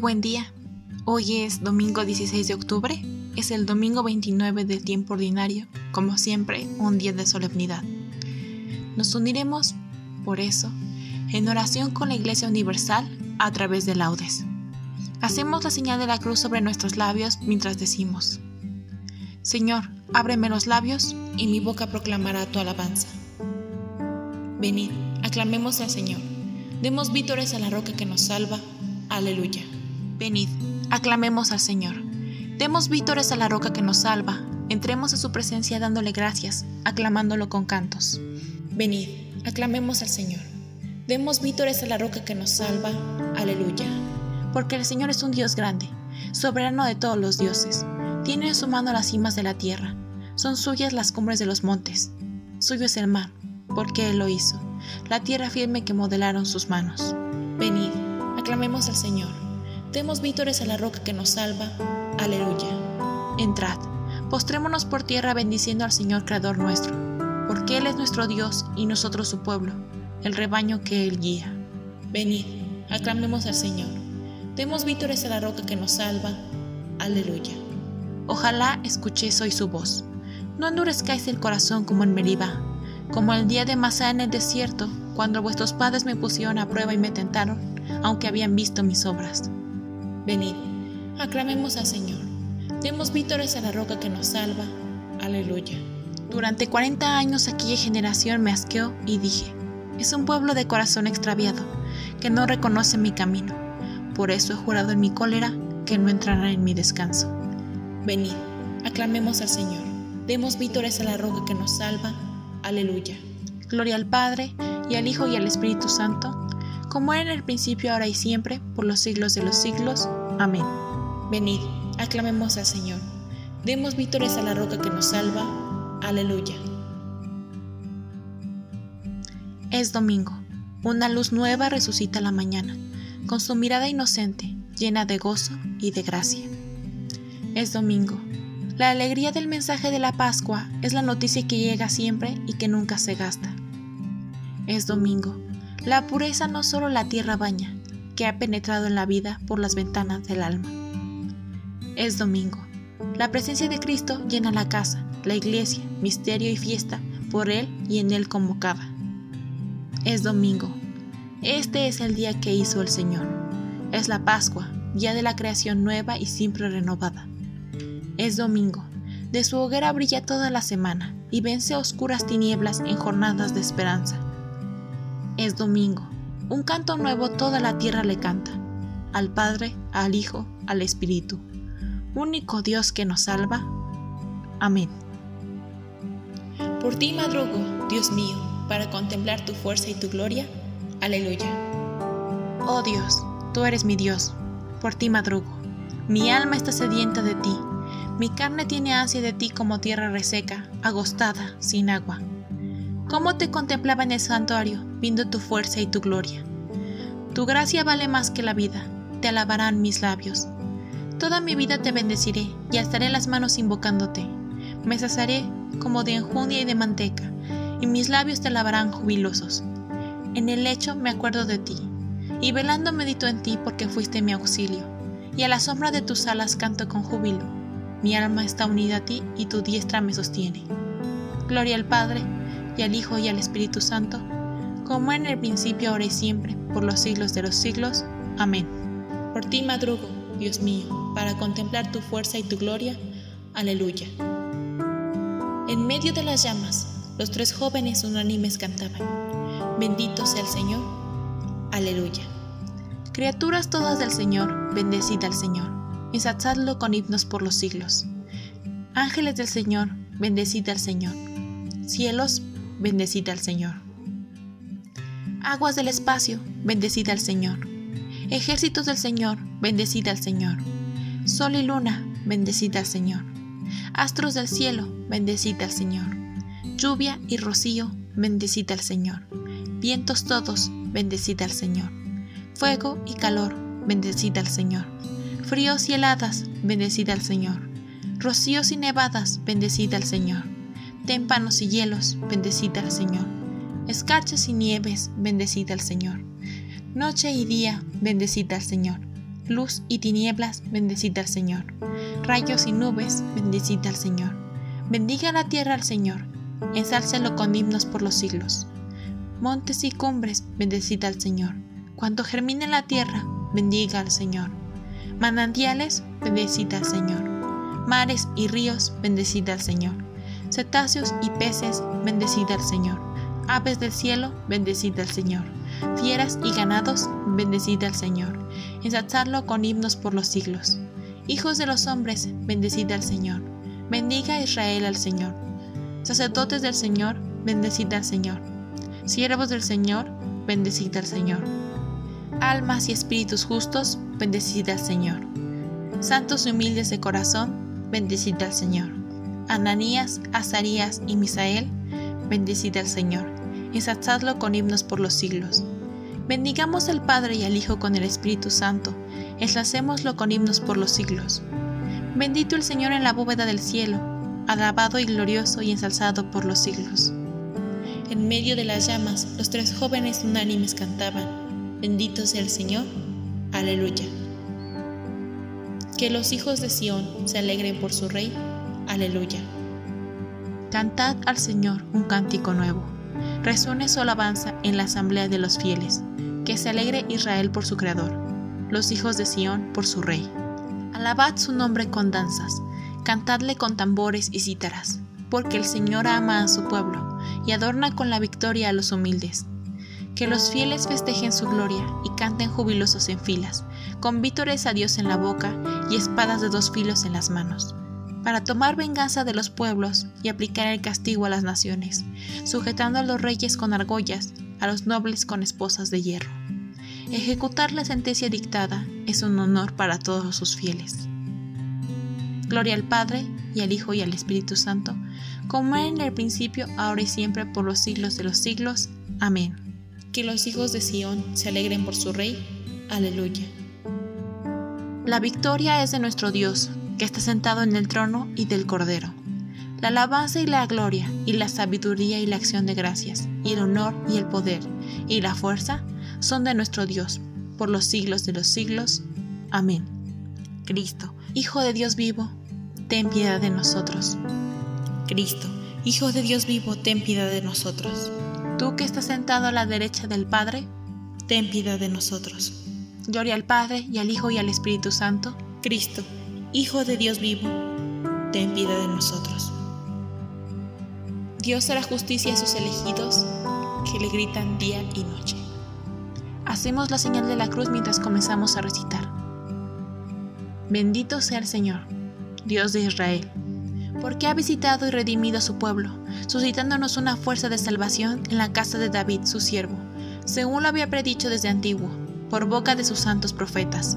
Buen día. Hoy es domingo 16 de octubre. Es el domingo 29 del tiempo ordinario. Como siempre, un día de solemnidad. Nos uniremos, por eso, en oración con la Iglesia Universal a través de laudes. Hacemos la señal de la cruz sobre nuestros labios mientras decimos, Señor, ábreme los labios y mi boca proclamará tu alabanza. Venid, aclamemos al Señor. Demos vítores a la roca que nos salva. Aleluya. Venid, aclamemos al Señor. Demos vítores a la roca que nos salva. Entremos a su presencia dándole gracias, aclamándolo con cantos. Venid, aclamemos al Señor. Demos vítores a la roca que nos salva. Aleluya. Porque el Señor es un Dios grande, soberano de todos los dioses. Tiene en su mano las cimas de la tierra. Son suyas las cumbres de los montes. Suyo es el mar, porque Él lo hizo. La tierra firme que modelaron sus manos. Venid, aclamemos al Señor. Demos vítores a la roca que nos salva. Aleluya. Entrad, postrémonos por tierra bendiciendo al Señor Creador nuestro, porque Él es nuestro Dios y nosotros su pueblo, el rebaño que Él guía. Venid, aclamemos al Señor. Demos vítores a la roca que nos salva. Aleluya. Ojalá escuchéis hoy su voz. No endurezcáis el corazón como en Meribá, como el día de Masá en el desierto, cuando vuestros padres me pusieron a prueba y me tentaron, aunque habían visto mis obras. Venid, aclamemos al Señor. Demos vítores a la roca que nos salva. Aleluya. Durante 40 años aquella generación me asqueó y dije, es un pueblo de corazón extraviado, que no reconoce mi camino. Por eso he jurado en mi cólera que no entrará en mi descanso. Venid, aclamemos al Señor. Demos vítores a la roca que nos salva. Aleluya. Gloria al Padre, y al Hijo y al Espíritu Santo como era en el principio, ahora y siempre, por los siglos de los siglos. Amén. Venid, aclamemos al Señor. Demos vítores a la roca que nos salva. Aleluya. Es domingo. Una luz nueva resucita la mañana, con su mirada inocente, llena de gozo y de gracia. Es domingo. La alegría del mensaje de la Pascua es la noticia que llega siempre y que nunca se gasta. Es domingo la pureza no solo la tierra baña, que ha penetrado en la vida por las ventanas del alma. Es domingo. La presencia de Cristo llena la casa, la iglesia, misterio y fiesta, por Él y en Él convocada. Es domingo. Este es el día que hizo el Señor. Es la Pascua, día de la creación nueva y siempre renovada. Es domingo. De su hoguera brilla toda la semana y vence oscuras tinieblas en jornadas de esperanza es domingo. Un canto nuevo toda la tierra le canta. Al Padre, al Hijo, al Espíritu. Único Dios que nos salva. Amén. Por ti madrugo, Dios mío, para contemplar tu fuerza y tu gloria. Aleluya. Oh Dios, tú eres mi Dios. Por ti madrugo. Mi alma está sedienta de ti. Mi carne tiene ansia de ti como tierra reseca, agostada, sin agua. ¿Cómo te contemplaba en el santuario, viendo tu fuerza y tu gloria? Tu gracia vale más que la vida, te alabarán mis labios. Toda mi vida te bendeciré y alzaré las manos invocándote. Me saciaré como de enjundia y de manteca, y mis labios te lavarán jubilosos. En el lecho me acuerdo de ti, y velando medito en ti porque fuiste mi auxilio, y a la sombra de tus alas canto con júbilo. Mi alma está unida a ti y tu diestra me sostiene. Gloria al Padre, y al Hijo y al Espíritu Santo, como en el principio, ahora y siempre, por los siglos de los siglos. Amén. Por ti madrugo, Dios mío, para contemplar tu fuerza y tu gloria. Aleluya. En medio de las llamas, los tres jóvenes unánimes cantaban, Bendito sea el Señor. Aleluya. Criaturas todas del Señor, bendecid al Señor, ensalzadlo con himnos por los siglos. Ángeles del Señor, bendecid al Señor. Cielos, bendecid al Señor. Aguas del espacio, bendecid al Señor. Ejércitos del Señor, bendecid al Señor. Sol y luna, bendecid al Señor. Astros del cielo, bendecid al Señor. Lluvia y rocío, bendecid al Señor. Vientos todos, bendecid al Señor. Fuego y calor, bendecid al Señor. Fríos y heladas, bendecid al Señor. Rocíos y nevadas, bendecid al Señor. Témpanos y hielos, bendecid al Señor. Escarchas y nieves, bendecid al Señor. Noche y día, bendecid al Señor. Luz y tinieblas, bendecid al Señor. Rayos y nubes, bendecid al Señor. Bendiga la tierra al Señor, ensálcelo con himnos por los siglos. Montes y cumbres, bendecid al Señor. Cuanto germine la tierra, bendiga al Señor. Manantiales, bendecid al Señor. Mares y ríos, bendecid al Señor. Cetáceos y peces, bendecid al Señor. Aves del cielo, bendecid al Señor. Fieras y ganados, bendecid al Señor. Ensalzadlo con himnos por los siglos. Hijos de los hombres, bendecid al Señor. Bendiga Israel al Señor. Sacerdotes del Señor, bendecid al Señor. Siervos del Señor, bendecid al Señor. Almas y espíritus justos, bendecid al Señor. Santos y humildes de corazón, bendecid al Señor. Ananías, Azarías y Misael, bendecid al Señor. Ensalzadlo con himnos por los siglos. Bendigamos al Padre y al Hijo con el Espíritu Santo, ensalcémoslo con himnos por los siglos. Bendito el Señor en la bóveda del cielo, alabado y glorioso y ensalzado por los siglos. En medio de las llamas, los tres jóvenes unánimes cantaban, Bendito sea el Señor, aleluya. Que los hijos de Sión se alegren por su Rey, aleluya. Cantad al Señor un cántico nuevo. Resuene su alabanza en la asamblea de los fieles. Que se alegre Israel por su Creador, los hijos de Sión por su Rey. Alabad su nombre con danzas, cantadle con tambores y cítaras, porque el Señor ama a su pueblo y adorna con la victoria a los humildes. Que los fieles festejen su gloria y canten jubilosos en filas, con vítores a Dios en la boca y espadas de dos filos en las manos, para tomar venganza de los pueblos y aplicar el castigo a las naciones, sujetando a los reyes con argollas, a los nobles con esposas de hierro. Ejecutar la sentencia dictada es un honor para todos sus fieles. Gloria al Padre, y al Hijo, y al Espíritu Santo, como era en el principio, ahora y siempre, por los siglos de los siglos. Amén. Que los hijos de Sión se alegren por su Rey. Aleluya. La victoria es de nuestro Dios, que está sentado en el trono y del Cordero. La alabanza y la gloria, y la sabiduría y la acción de gracias, y el honor y el poder, y la fuerza, son de nuestro Dios, por los siglos de los siglos. Amén. Cristo, Hijo de Dios vivo, ten piedad de nosotros. Cristo, Hijo de Dios vivo, ten piedad de nosotros. Tú que estás sentado a la derecha del Padre, ten piedad de nosotros. Gloria al Padre y al Hijo y al Espíritu Santo. Cristo, Hijo de Dios vivo, ten piedad de nosotros. Dios hará justicia a sus elegidos que le gritan día y noche. Hacemos la señal de la cruz mientras comenzamos a recitar. Bendito sea el Señor, Dios de Israel, porque ha visitado y redimido a su pueblo, suscitándonos una fuerza de salvación en la casa de David, su siervo, según lo había predicho desde antiguo, por boca de sus santos profetas.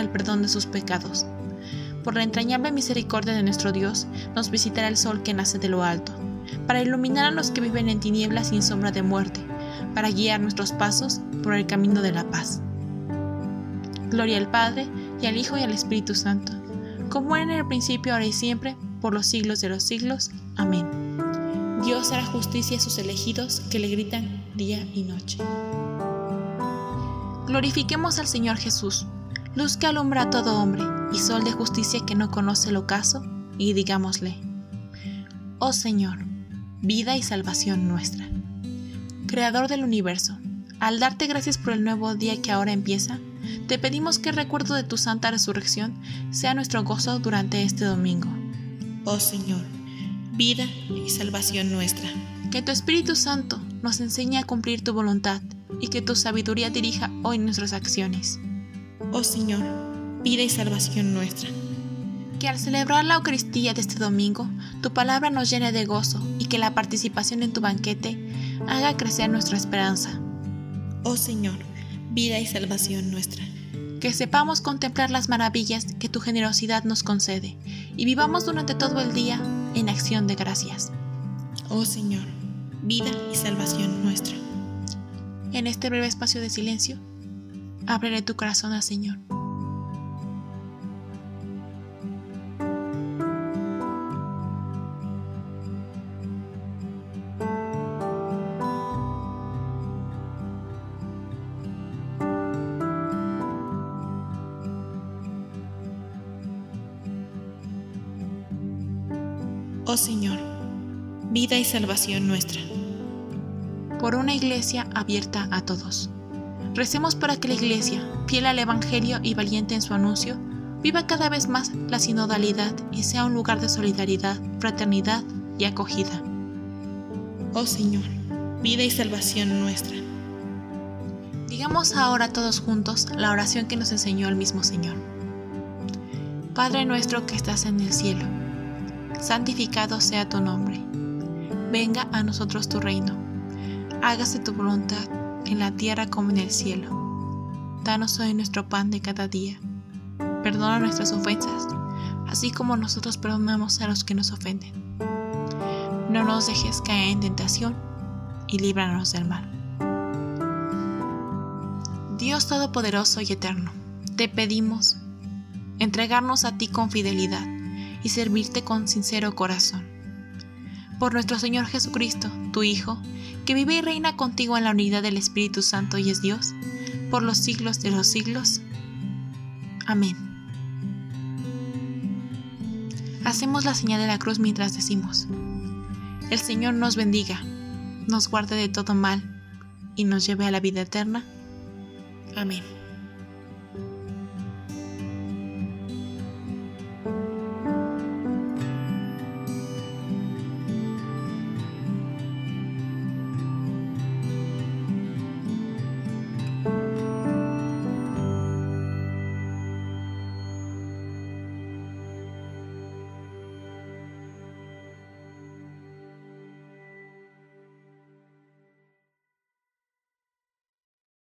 el perdón de sus pecados. Por la entrañable misericordia de nuestro Dios, nos visitará el sol que nace de lo alto, para iluminar a los que viven en tinieblas sin sombra de muerte, para guiar nuestros pasos por el camino de la paz. Gloria al Padre, y al Hijo y al Espíritu Santo, como era en el principio, ahora y siempre, por los siglos de los siglos. Amén. Dios hará justicia a sus elegidos que le gritan día y noche. Glorifiquemos al Señor Jesús, luz que alumbra a todo hombre y sol de justicia que no conoce el ocaso, y digámosle, Oh Señor, vida y salvación nuestra. Creador del universo, al darte gracias por el nuevo día que ahora empieza, te pedimos que el recuerdo de tu santa resurrección sea nuestro gozo durante este domingo. Oh Señor, vida y salvación nuestra. Que tu Espíritu Santo nos enseñe a cumplir tu voluntad y que tu sabiduría dirija hoy nuestras acciones. Oh Señor, vida y salvación nuestra. Que al celebrar la Eucaristía de este domingo, tu palabra nos llene de gozo y que la participación en tu banquete haga crecer nuestra esperanza. Oh Señor, vida y salvación nuestra. Que sepamos contemplar las maravillas que tu generosidad nos concede y vivamos durante todo el día en acción de gracias. Oh Señor, vida y salvación nuestra. En este breve espacio de silencio, ábrele tu corazón al Señor. Oh Señor, vida y salvación nuestra. Por una iglesia abierta a todos. Recemos para que la iglesia, fiel al Evangelio y valiente en su anuncio, viva cada vez más la sinodalidad y sea un lugar de solidaridad, fraternidad y acogida. Oh Señor, vida y salvación nuestra. Digamos ahora todos juntos la oración que nos enseñó el mismo Señor. Padre nuestro que estás en el cielo santificado sea tu nombre. Venga a nosotros tu reino. Hágase tu voluntad en la tierra como en el cielo. Danos hoy nuestro pan de cada día. Perdona nuestras ofensas, así como nosotros perdonamos a los que nos ofenden. No nos dejes caer en tentación y líbranos del mal. Dios Todopoderoso y Eterno, te pedimos entregarnos a ti con fidelidad y servirte con sincero corazón. Por nuestro Señor Jesucristo, tu Hijo, que vive y reina contigo en la unidad del Espíritu Santo y es Dios, por los siglos de los siglos. Amén. Hacemos la señal de la cruz mientras decimos, el Señor nos bendiga, nos guarde de todo mal y nos lleve a la vida eterna. Amén.